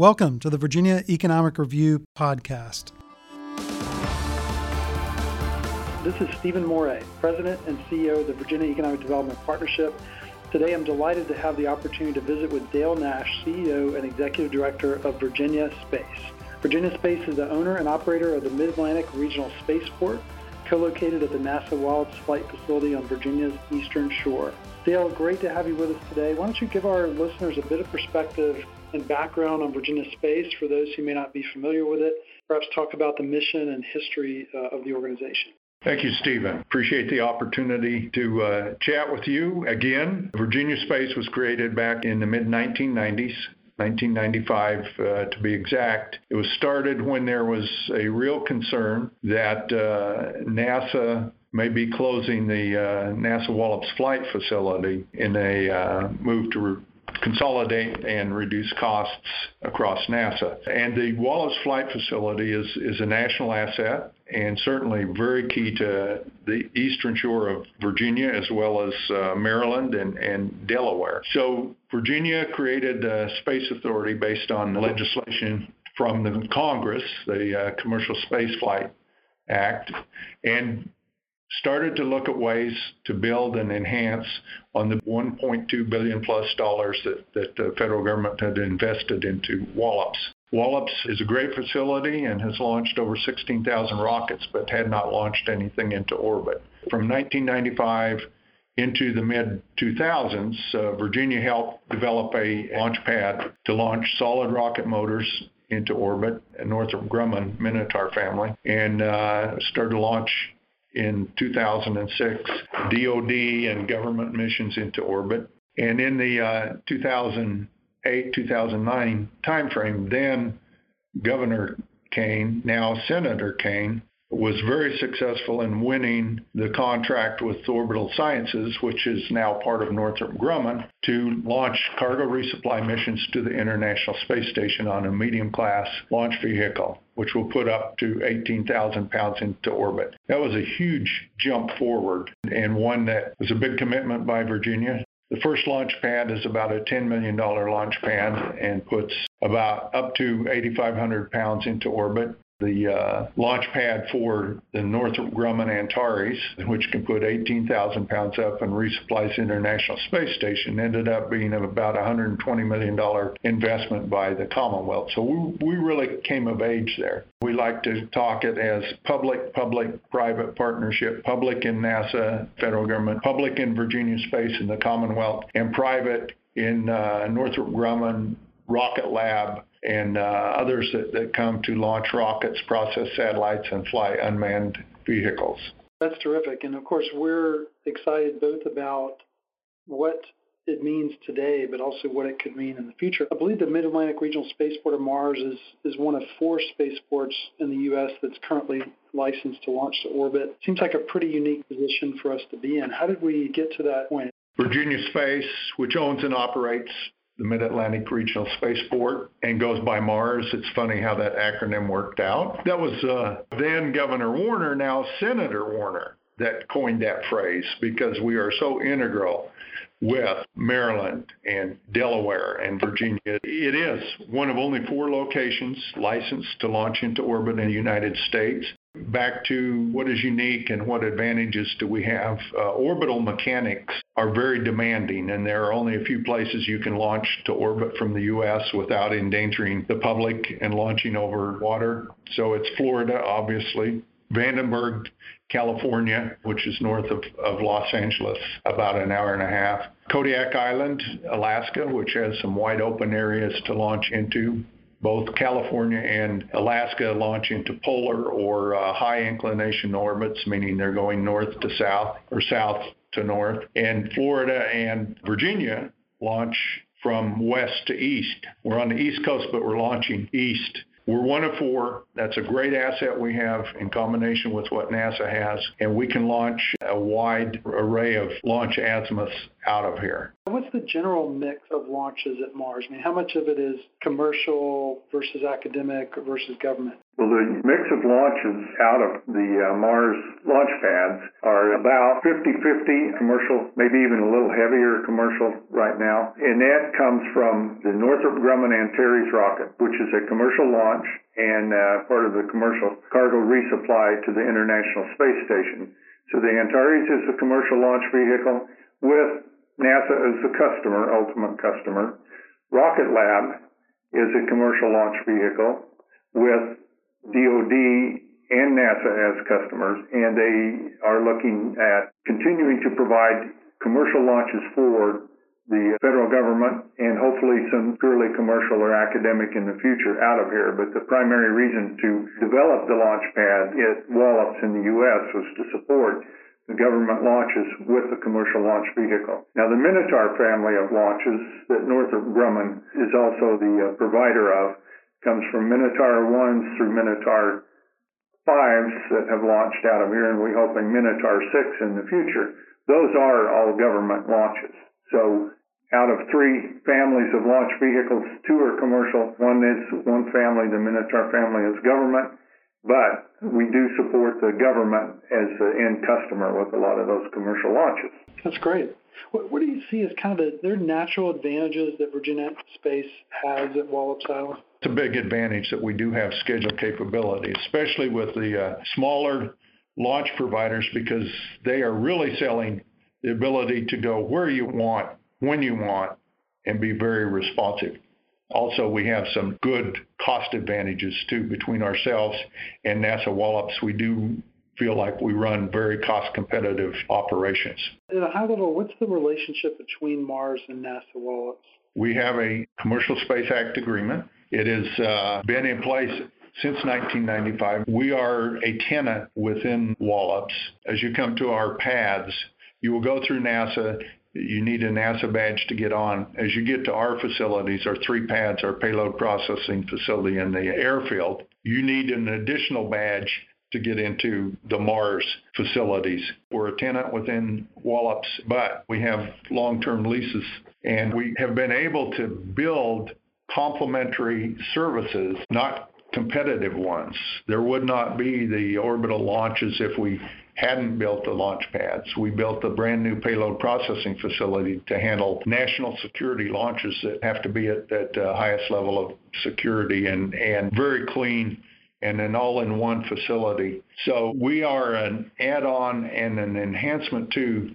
Welcome to the Virginia Economic Review podcast. This is Stephen Moret, President and CEO of the Virginia Economic Development Partnership. Today I'm delighted to have the opportunity to visit with Dale Nash, CEO and Executive Director of Virginia Space. Virginia Space is the owner and operator of the Mid-Atlantic Regional Spaceport, co-located at the NASA Wallops Flight Facility on Virginia's eastern shore. Dale, great to have you with us today. Why don't you give our listeners a bit of perspective and background on Virginia Space for those who may not be familiar with it. Perhaps talk about the mission and history uh, of the organization. Thank you, Stephen. Appreciate the opportunity to uh, chat with you again. Virginia Space was created back in the mid 1990s. 1995 uh, to be exact. It was started when there was a real concern that uh, NASA may be closing the uh, NASA Wallops Flight Facility in a uh, move to re- consolidate and reduce costs across NASA. And the Wallops Flight Facility is, is a national asset and certainly very key to the eastern shore of Virginia as well as uh, Maryland and, and Delaware. So Virginia created a space authority based on legislation from the Congress, the uh, Commercial Space Flight Act, and started to look at ways to build and enhance on the 1.2 billion plus dollars that, that the federal government had invested into Wallops. Wallops is a great facility and has launched over 16,000 rockets, but had not launched anything into orbit. From 1995 into the mid 2000s, uh, Virginia helped develop a launch pad to launch solid rocket motors into orbit, Northrop Grumman Minotaur family, and uh, started to launch in 2006, DoD and government missions into orbit. And in the uh, 2008 2009 timeframe, then Governor Kaine, now Senator Kaine, was very successful in winning the contract with Orbital Sciences, which is now part of Northrop Grumman, to launch cargo resupply missions to the International Space Station on a medium class launch vehicle, which will put up to 18,000 pounds into orbit. That was a huge jump forward and one that was a big commitment by Virginia. The first launch pad is about a $10 million launch pad and puts about up to 8,500 pounds into orbit the uh, launch pad for the Northrop Grumman Antares, which can put 18,000 pounds up and resupplies the International Space Station, ended up being about $120 million investment by the Commonwealth. So we, we really came of age there. We like to talk it as public, public, private partnership, public in NASA, federal government, public in Virginia Space and the Commonwealth, and private in uh, Northrop Grumman Rocket Lab and uh, others that, that come to launch rockets, process satellites, and fly unmanned vehicles. That's terrific. And of course, we're excited both about what it means today, but also what it could mean in the future. I believe the Mid-Atlantic Regional Spaceport of Mars is, is one of four spaceports in the U.S. that's currently licensed to launch to orbit. Seems like a pretty unique position for us to be in. How did we get to that point? Virginia Space, which owns and operates the Mid Atlantic Regional Spaceport and goes by Mars. It's funny how that acronym worked out. That was uh, then Governor Warner, now Senator Warner, that coined that phrase because we are so integral with Maryland and Delaware and Virginia. It is one of only four locations licensed to launch into orbit in the United States back to what is unique and what advantages do we have. Uh, orbital mechanics are very demanding, and there are only a few places you can launch to orbit from the U.S. without endangering the public and launching over water. So it's Florida, obviously, Vandenberg, California, which is north of, of Los Angeles, about an hour and a half. Kodiak Island, Alaska, which has some wide open areas to launch into both California and Alaska launch into polar or uh, high inclination orbits, meaning they're going north to south or south to north. And Florida and Virginia launch from west to east. We're on the east coast, but we're launching east we're one of four. That's a great asset we have in combination with what NASA has, and we can launch a wide array of launch azimuths out of here. What's the general mix of launches at Mars? I mean, how much of it is commercial versus academic versus government? Well, the mix of launches out of the uh, Mars launch pads are about 50-50 commercial, maybe even a little heavier commercial right now. And that comes from the Northrop Grumman Antares rocket, which is a commercial launch and uh, part of the commercial cargo resupply to the International Space Station. So the Antares is a commercial launch vehicle with NASA as the customer, ultimate customer. Rocket Lab is a commercial launch vehicle with DoD and NASA as customers, and they are looking at continuing to provide commercial launches for the federal government and hopefully some purely commercial or academic in the future out of here. But the primary reason to develop the launch pad at Wallops in the U.S. was to support the government launches with the commercial launch vehicle. Now, the Minotaur family of launches that Northrop Grumman is also the uh, provider of comes from Minotaur 1s through Minotaur 5s that have launched out of here, and we're hoping Minotaur 6 in the future. Those are all government launches. So out of three families of launch vehicles, two are commercial. One is one family, the Minotaur family is government, but we do support the government as the end customer with a lot of those commercial launches. That's great. What, what do you see as kind of the, their natural advantages that Virginia Space has at Wallops Island? It's a big advantage that we do have schedule capability, especially with the uh, smaller launch providers, because they are really selling the ability to go where you want, when you want, and be very responsive. Also, we have some good cost advantages too between ourselves and NASA Wallops. We do feel like we run very cost competitive operations. At a high level, what's the relationship between Mars and NASA Wallops? We have a Commercial Space Act agreement it has uh, been in place since 1995. We are a tenant within Wallops. As you come to our pads, you will go through NASA. You need a NASA badge to get on. As you get to our facilities, our three pads, our payload processing facility and the airfield, you need an additional badge to get into the Mars facilities. We're a tenant within Wallops, but we have long-term leases and we have been able to build complementary services, not competitive ones. There would not be the orbital launches if we hadn't built the launch pads. We built a brand new payload processing facility to handle national security launches that have to be at that uh, highest level of security and, and very clean and an all-in-one facility. So we are an add-on and an enhancement to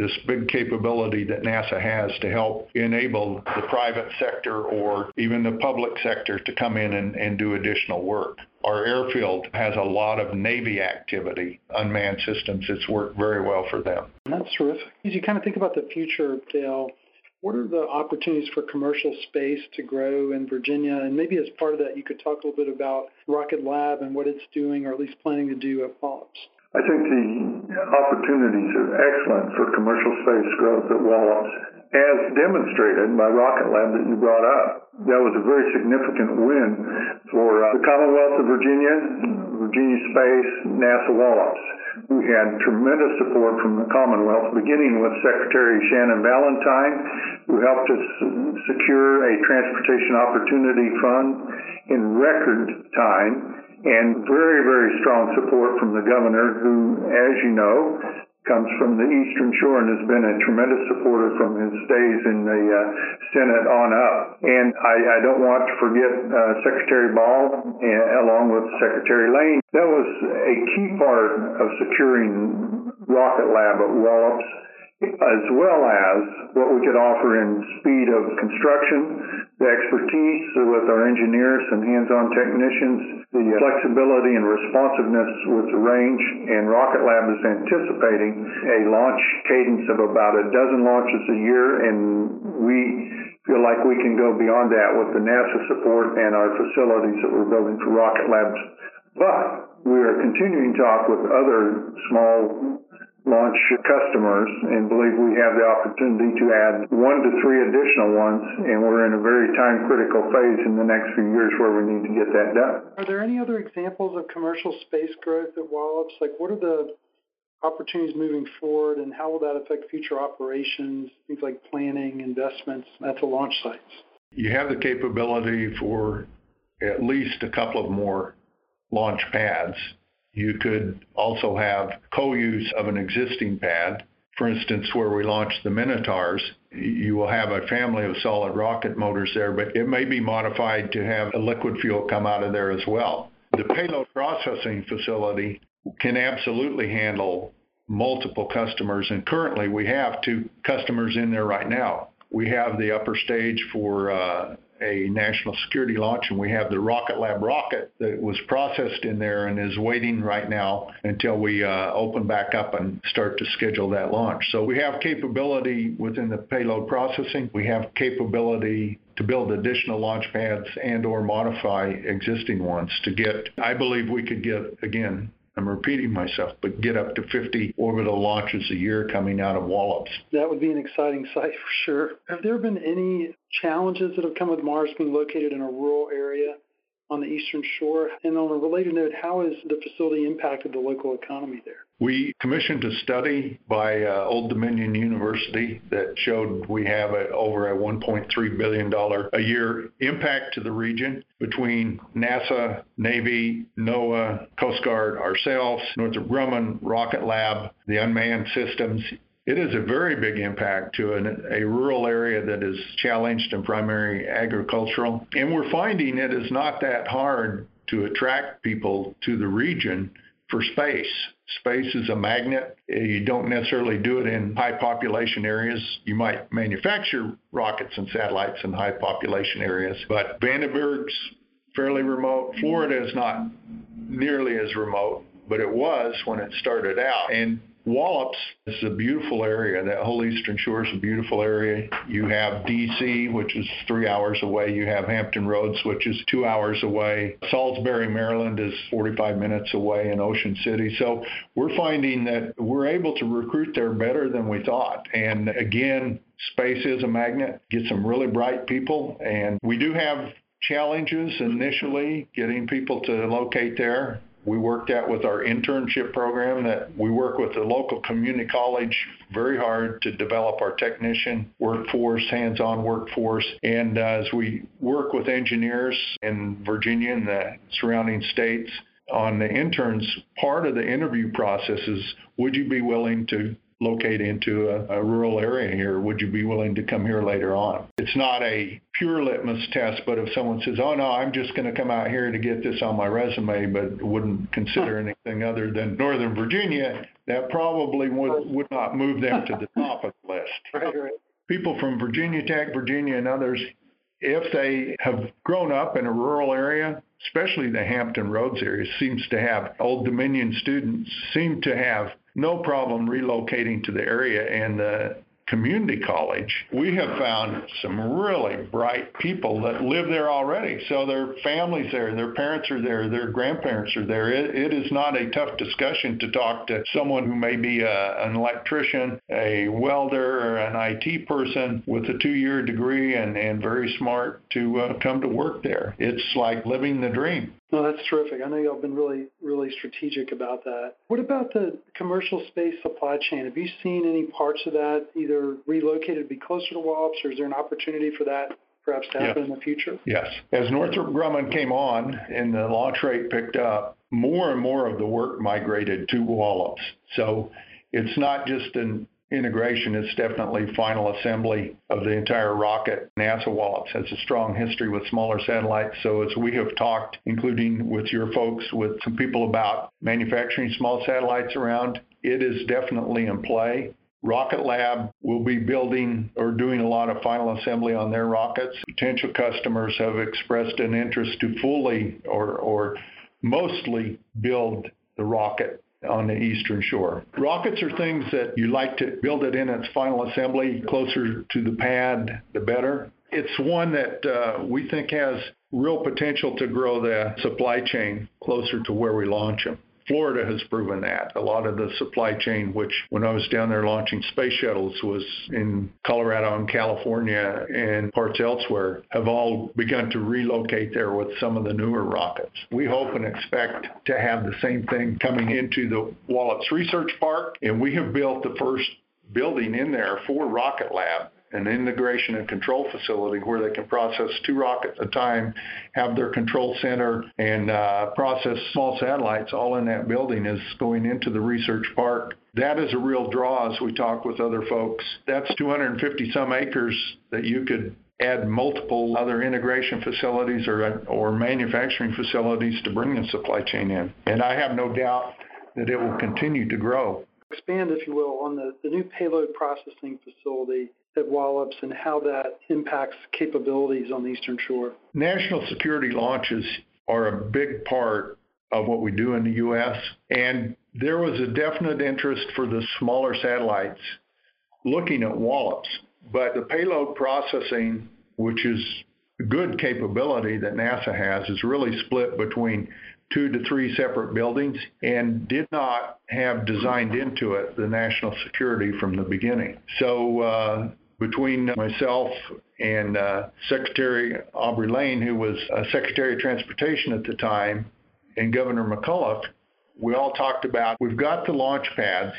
this big capability that NASA has to help enable the private sector or even the public sector to come in and, and do additional work. Our airfield has a lot of Navy activity, unmanned systems. It's worked very well for them. That's terrific. As you kind of think about the future, Dale, what are the opportunities for commercial space to grow in Virginia? And maybe as part of that, you could talk a little bit about Rocket Lab and what it's doing or at least planning to do at Wallops. I think the opportunities are excellent for commercial space growth at Wallops, as demonstrated by Rocket Lab that you brought up. That was a very significant win for uh, the Commonwealth of Virginia, Virginia Space, NASA Wallops. We had tremendous support from the Commonwealth, beginning with Secretary Shannon Valentine, who helped us secure a transportation opportunity fund in record time and very, very strong support from the governor, who, as you know, comes from the Eastern Shore and has been a tremendous supporter from his days in the uh, Senate on up. And I, I don't want to forget uh, Secretary Ball and, along with Secretary Layne. That was a key part of securing Rocket Lab at Wallops as well as what we could offer in speed of construction, the expertise with our engineers and hands-on technicians, the flexibility and responsiveness with the range, and Rocket Lab is anticipating a launch cadence of about a dozen launches a year, and we feel like we can go beyond that with the NASA support and our facilities that we're building for Rocket Labs. But we are continuing to talk with other small launch customers and believe we have the opportunity to add one to three additional ones and we're in a very time critical phase in the next few years where we need to get that done. Are there any other examples of commercial space growth at Wallops? Like what are the opportunities moving forward and how will that affect future operations, things like planning, investments at the launch sites? You have the capability for at least a couple of more launch pads. You could also have co-use of an existing pad. For instance, where we launched the Minotaurs, you will have a family of solid rocket motors there, but it may be modified to have a liquid fuel come out of there as well. The payload processing facility can absolutely handle multiple customers, and currently we have two customers in there right now. We have the upper stage for uh, a national security launch, and we have the Rocket Lab rocket that was processed in there and is waiting right now until we uh, open back up and start to schedule that launch. So we have capability within the payload processing. We have capability to build additional launch pads and or modify existing ones to get I believe we could get again I'm repeating myself, but get up to 50 orbital launches a year coming out of Wallops. That would be an exciting site for sure. Have there been any challenges that have come with Mars being located in a rural area on the eastern shore? And on a related note, how has the facility impacted the local economy there? We commissioned a study by uh, Old Dominion University that showed we have a, over a $1.3 billion a year impact to the region between NASA, Navy, NOAA, Coast Guard, ourselves, Northrop Grumman, Rocket Lab, the unmanned systems. It is a very big impact to an, a rural area that is challenged and primary agricultural. And we're finding it is not that hard to attract people to the region for space. Space is a magnet. You don't necessarily do it in high population areas. You might manufacture rockets and satellites in high population areas, but Vandenberg's fairly remote. Florida is not nearly as remote, but it was when it started out. And Wallops is a beautiful area. That whole eastern shore is a beautiful area. You have D.C., which is three hours away. You have Hampton Roads, which is two hours away. Salisbury, Maryland is 45 minutes away in Ocean City. So we're finding that we're able to recruit there better than we thought. And again, space is a magnet, get some really bright people. And we do have challenges initially getting people to locate there we worked out with our internship program that we work with the local community college very hard to develop our technician workforce, hands-on workforce. And uh, as we work with engineers in Virginia and the surrounding states on the interns, part of the interview process is would you be willing to locate into a, a, rural area here, would you be willing to come here later on? It's not a pure litmus test, but if someone says, oh no, I'm just going to come out here to get this on my resume, but wouldn't consider anything other than Northern Virginia, that probably would, would not move them to the top of the list. Right, right. People from Virginia Tech, Virginia, and others, if they have grown up in a rural area, especially the Hampton Roads area, seems to have Old Dominion students seem to have no problem relocating to the area and the community college, we have found some really bright people that live there already. So their families there, their parents are there, their grandparents are there. it, it is not a tough discussion to talk to someone who may be a, an electrician, a welder, or an IT person with a two-year degree and, and very smart to uh, come to work there. It's like living the dream. No, that's terrific. I know y'all been really, really strategic about that. What about the commercial space supply chain? Have you seen any parts of that either relocated to be closer to Wallops, or is there an opportunity for that perhaps to happen yes. in the future? Yes. As Northrop Grumman came on and the launch rate picked up, more and more of the work migrated to Wallops. So it's not just an integration is definitely final assembly of the entire rocket. NASA Wallops has a strong history with smaller satellites. So as we have talked, including with your folks, with some people about manufacturing small satellites around, it is definitely in play. Rocket Lab will be building or doing a lot of final assembly on their rockets. Potential customers have expressed an interest to fully or, or mostly build the rocket on the eastern shore. Rockets are things that you like to build it in its final assembly closer to the pad, the better. It's one that uh, we think has real potential to grow the supply chain closer to where we launch them. Florida has proven that. A lot of the supply chain, which when I was down there launching space shuttles was in Colorado and California and parts elsewhere, have all begun to relocate there with some of the newer rockets. We hope and expect to have the same thing coming into the Wallops Research Park, and we have built the first building in there for Rocket Lab an integration and control facility where they can process two rockets at a time, have their control center, and uh, process small satellites all in that building is going into the research park. That is a real draw as we talk with other folks. That's 250 some acres that you could add multiple other integration facilities or, or manufacturing facilities to bring the supply chain in. And I have no doubt that it will continue to grow. Expand, if you will, on the, the new payload processing facility at Wallops and how that impacts capabilities on the Eastern Shore. National security launches are a big part of what we do in the U.S., and there was a definite interest for the smaller satellites looking at Wallops. But the payload processing, which is good capability that NASA has, is really split between two to three separate buildings and did not have designed into it the national security from the beginning. So uh, between myself and uh, Secretary Aubrey Layne, who was uh, Secretary of Transportation at the time, and Governor McAuliffe, we all talked about we've got the launch pads,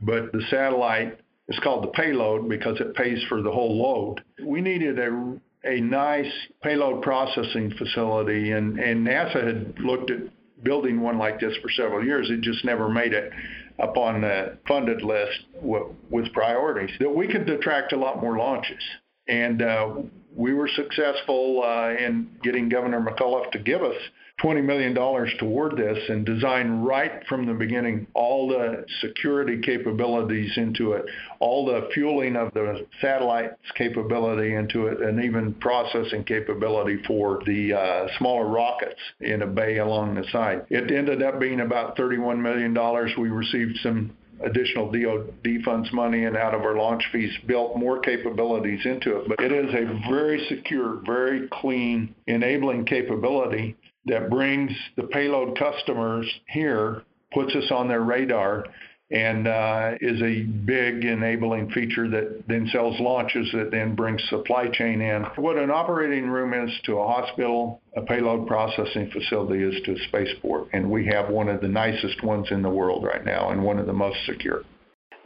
but the satellite is called the payload because it pays for the whole load. We needed a a nice payload processing facility, and, and NASA had looked at building one like this for several years. It just never made it up on the funded list with priorities. That we could attract a lot more launches. And uh, we were successful uh, in getting Governor McAuliffe to give us $20 million toward this and design right from the beginning all the security capabilities into it, all the fueling of the satellite's capability into it, and even processing capability for the uh, smaller rockets in a bay along the side. It ended up being about $31 million. We received some additional DoD funds money and out of our launch fees built more capabilities into it. But it is a very secure, very clean, enabling capability that brings the payload customers here, puts us on their radar, and uh, is a big enabling feature that then sells launches that then brings supply chain in. What an operating room is to a hospital, a payload processing facility is to a spaceport, and we have one of the nicest ones in the world right now and one of the most secure.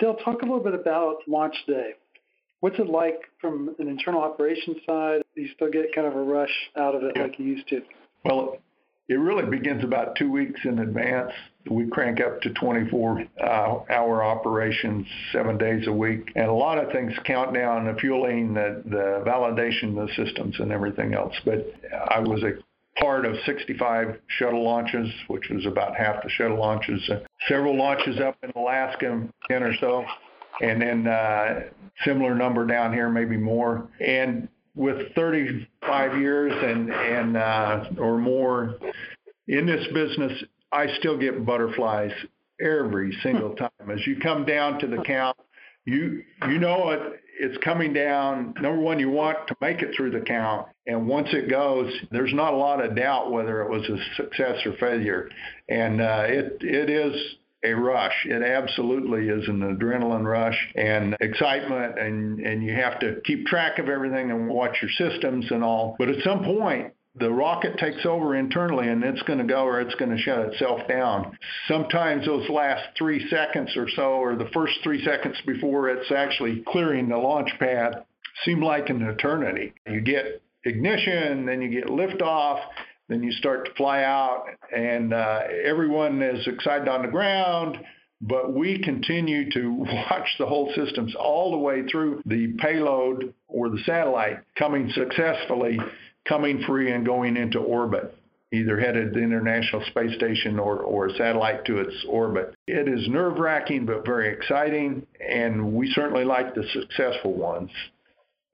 Dale, talk a little bit about launch day. What's it like from an internal operations side? Do you still get kind of a rush out of it yeah. like you used to? Well, it really begins about two weeks in advance. We crank up to 24 uh, hour operations seven days a week. And a lot of things count down the fueling, the, the validation of the systems, and everything else. But I was a part of 65 shuttle launches, which was about half the shuttle launches. Uh, several launches up in Alaska, 10 or so, and then uh, similar number down here, maybe more. And with 35 years and and uh, or more in this business, I still get butterflies every single time. As you come down to the count, you you know it it's coming down. Number one, you want to make it through the count, and once it goes, there's not a lot of doubt whether it was a success or failure, and uh, it it is a rush. It absolutely is an adrenaline rush and excitement, and, and you have to keep track of everything and watch your systems and all. But at some point, the rocket takes over internally and it's going to go or it's going to shut itself down. Sometimes those last three seconds or so, or the first three seconds before it's actually clearing the launch pad, seem like an eternity. You get ignition, then you get liftoff, then you start to fly out, and uh, everyone is excited on the ground. But we continue to watch the whole systems all the way through the payload or the satellite coming successfully, coming free, and going into orbit either headed the International Space Station or, or a satellite to its orbit. It is nerve wracking but very exciting, and we certainly like the successful ones.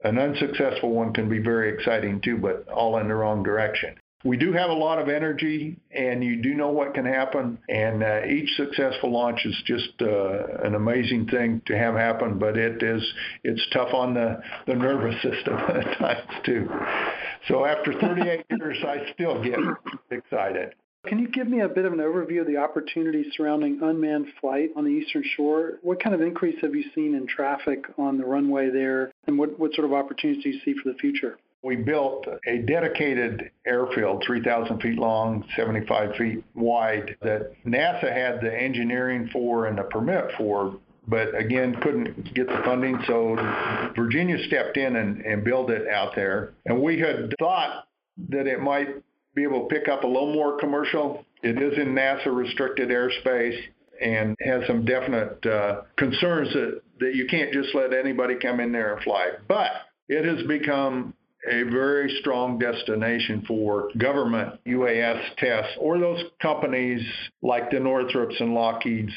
An unsuccessful one can be very exciting too, but all in the wrong direction we do have a lot of energy, and you do know what can happen. And uh, each successful launch is just uh, an amazing thing to have happen. But it is it's tough on the the nervous system at times too. So after 38 years, I still get excited. Can you give me a bit of an overview of the opportunities surrounding unmanned flight on the Eastern Shore? What kind of increase have you seen in traffic on the runway there, and what, what sort of opportunities do you see for the future? We built a dedicated airfield, 3,000 feet long, 75 feet wide, that NASA had the engineering for and the permit for but again, couldn't get the funding. So Virginia stepped in and, and built it out there. And we had thought that it might be able to pick up a little more commercial. It is in NASA restricted airspace and has some definite uh, concerns that, that you can't just let anybody come in there and fly. But it has become a very strong destination for government UAS tests or those companies like the Northrops and Lockheeds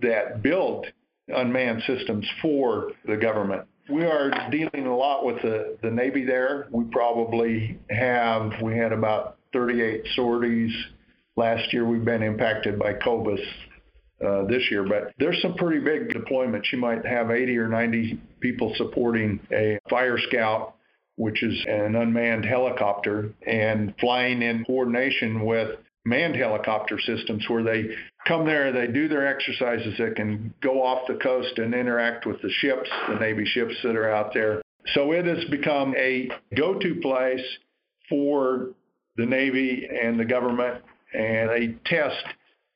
that build unmanned systems for the government. We are dealing a lot with the, the Navy there. We probably have, we had about 38 sorties. Last year we've been impacted by COVID uh, this year, but there's some pretty big deployments. You might have 80 or 90 people supporting a fire scout which is an unmanned helicopter, and flying in coordination with manned helicopter systems where they come there, they do their exercises, they can go off the coast and interact with the ships, the Navy ships that are out there. So it has become a go to place for the Navy and the government, and they test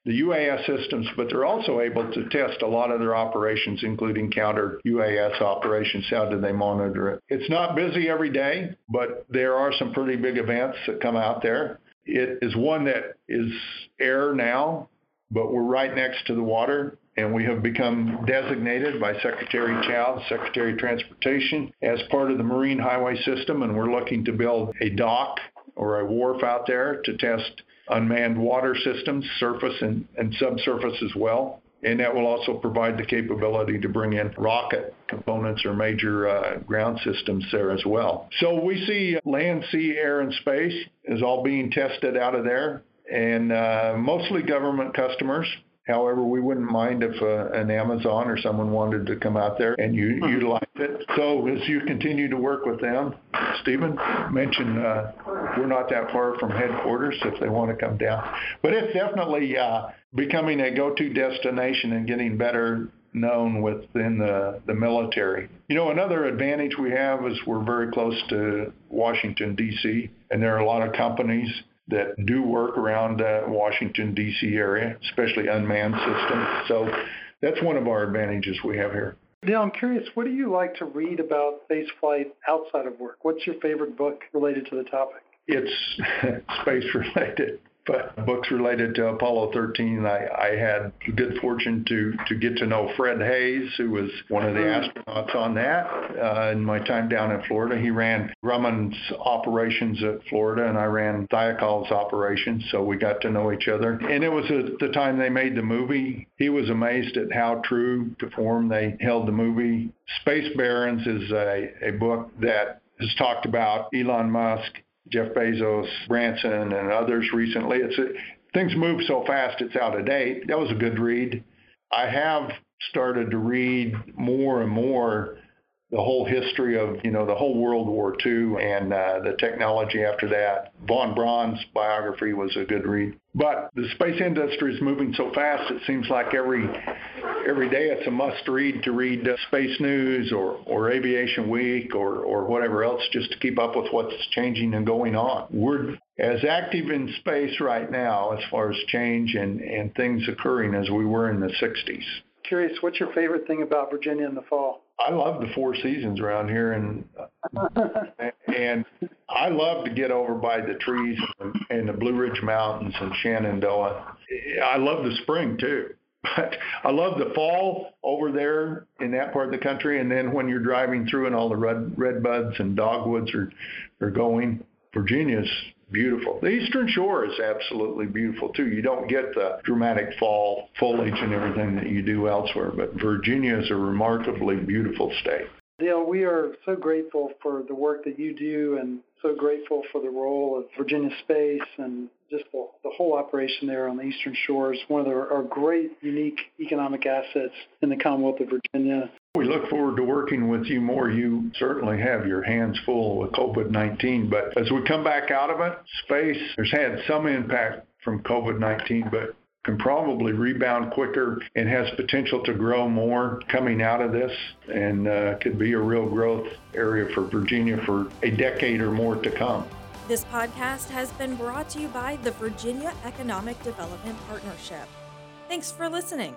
the UAS systems, but they're also able to test a lot of their operations, including counter UAS operations. How do they monitor it? It's not busy every day, but there are some pretty big events that come out there. It is one that is air now, but we're right next to the water. And we have become designated by Secretary Chao, Secretary of Transportation, as part of the Marine Highway System. And we're looking to build a dock or a wharf out there to test unmanned water systems, surface and, and subsurface as well. And that will also provide the capability to bring in rocket components or major uh, ground systems there as well. So we see land, sea, air, and space is all being tested out of there, and uh, mostly government customers. However, we wouldn't mind if uh, an Amazon or someone wanted to come out there and u- mm-hmm. utilize it. So as you continue to work with them, Stephen mentioned uh, we're not that far from headquarters if they want to come down. But it's definitely uh, becoming a go-to destination and getting better known within the, the military. You know, another advantage we have is we're very close to Washington, D.C., and there are a lot of companies that do work around the Washington, D.C. area, especially unmanned systems. So that's one of our advantages we have here. Dale, I'm curious, what do you like to read about spaceflight outside of work? What's your favorite book related to the topic? It's space related but books related to Apollo 13, I, I had the good fortune to, to get to know Fred Haise, who was one of the mm-hmm. astronauts on that uh, in my time down in Florida. He ran Grumman's operations at Florida, and I ran Thiokol's operations, so we got to know each other. And it was at the time they made the movie. He was amazed at how true to form they held the movie. Space Barons is a, a book that has talked about Elon Musk Jeff Bezos, Branson, and others recently. It's a, things move so fast; it's out of date. That was a good read. I have started to read more and more the whole history of you know the whole World War II and uh, the technology after that. Von Braun's biography was a good read. But the space industry is moving so fast; it seems like every every day it's a must read to read uh, Space News or or Aviation Week or or whatever else just to keep up with what's changing and going on. We're as active in space right now as far as change and and things occurring as we were in the 60s. Curious, what's your favorite thing about Virginia in the fall? I love the four seasons around here, and and I love to get over by the trees and and the Blue Ridge Mountains and Shenandoah. I love the spring too, but I love the fall over there in that part of the country. And then when you're driving through and all the red red buds and dogwoods are are going, Virginia's beautiful. The Eastern Shore is absolutely beautiful too. You don't get the dramatic fall foliage and everything that you do elsewhere, but Virginia is a remarkably beautiful state. Dale, we are so grateful for the work that you do and so grateful for the role of Virginia Space and just the, the whole operation there on the Eastern Shores. One of our, our great, unique economic assets in the Commonwealth of Virginia. We look forward to working with you more. You certainly have your hands full with COVID 19, but as we come back out of it, space has had some impact from COVID 19, but can probably rebound quicker and has potential to grow more coming out of this and uh, could be a real growth area for Virginia for a decade or more to come. This podcast has been brought to you by the Virginia Economic Development Partnership. Thanks for listening.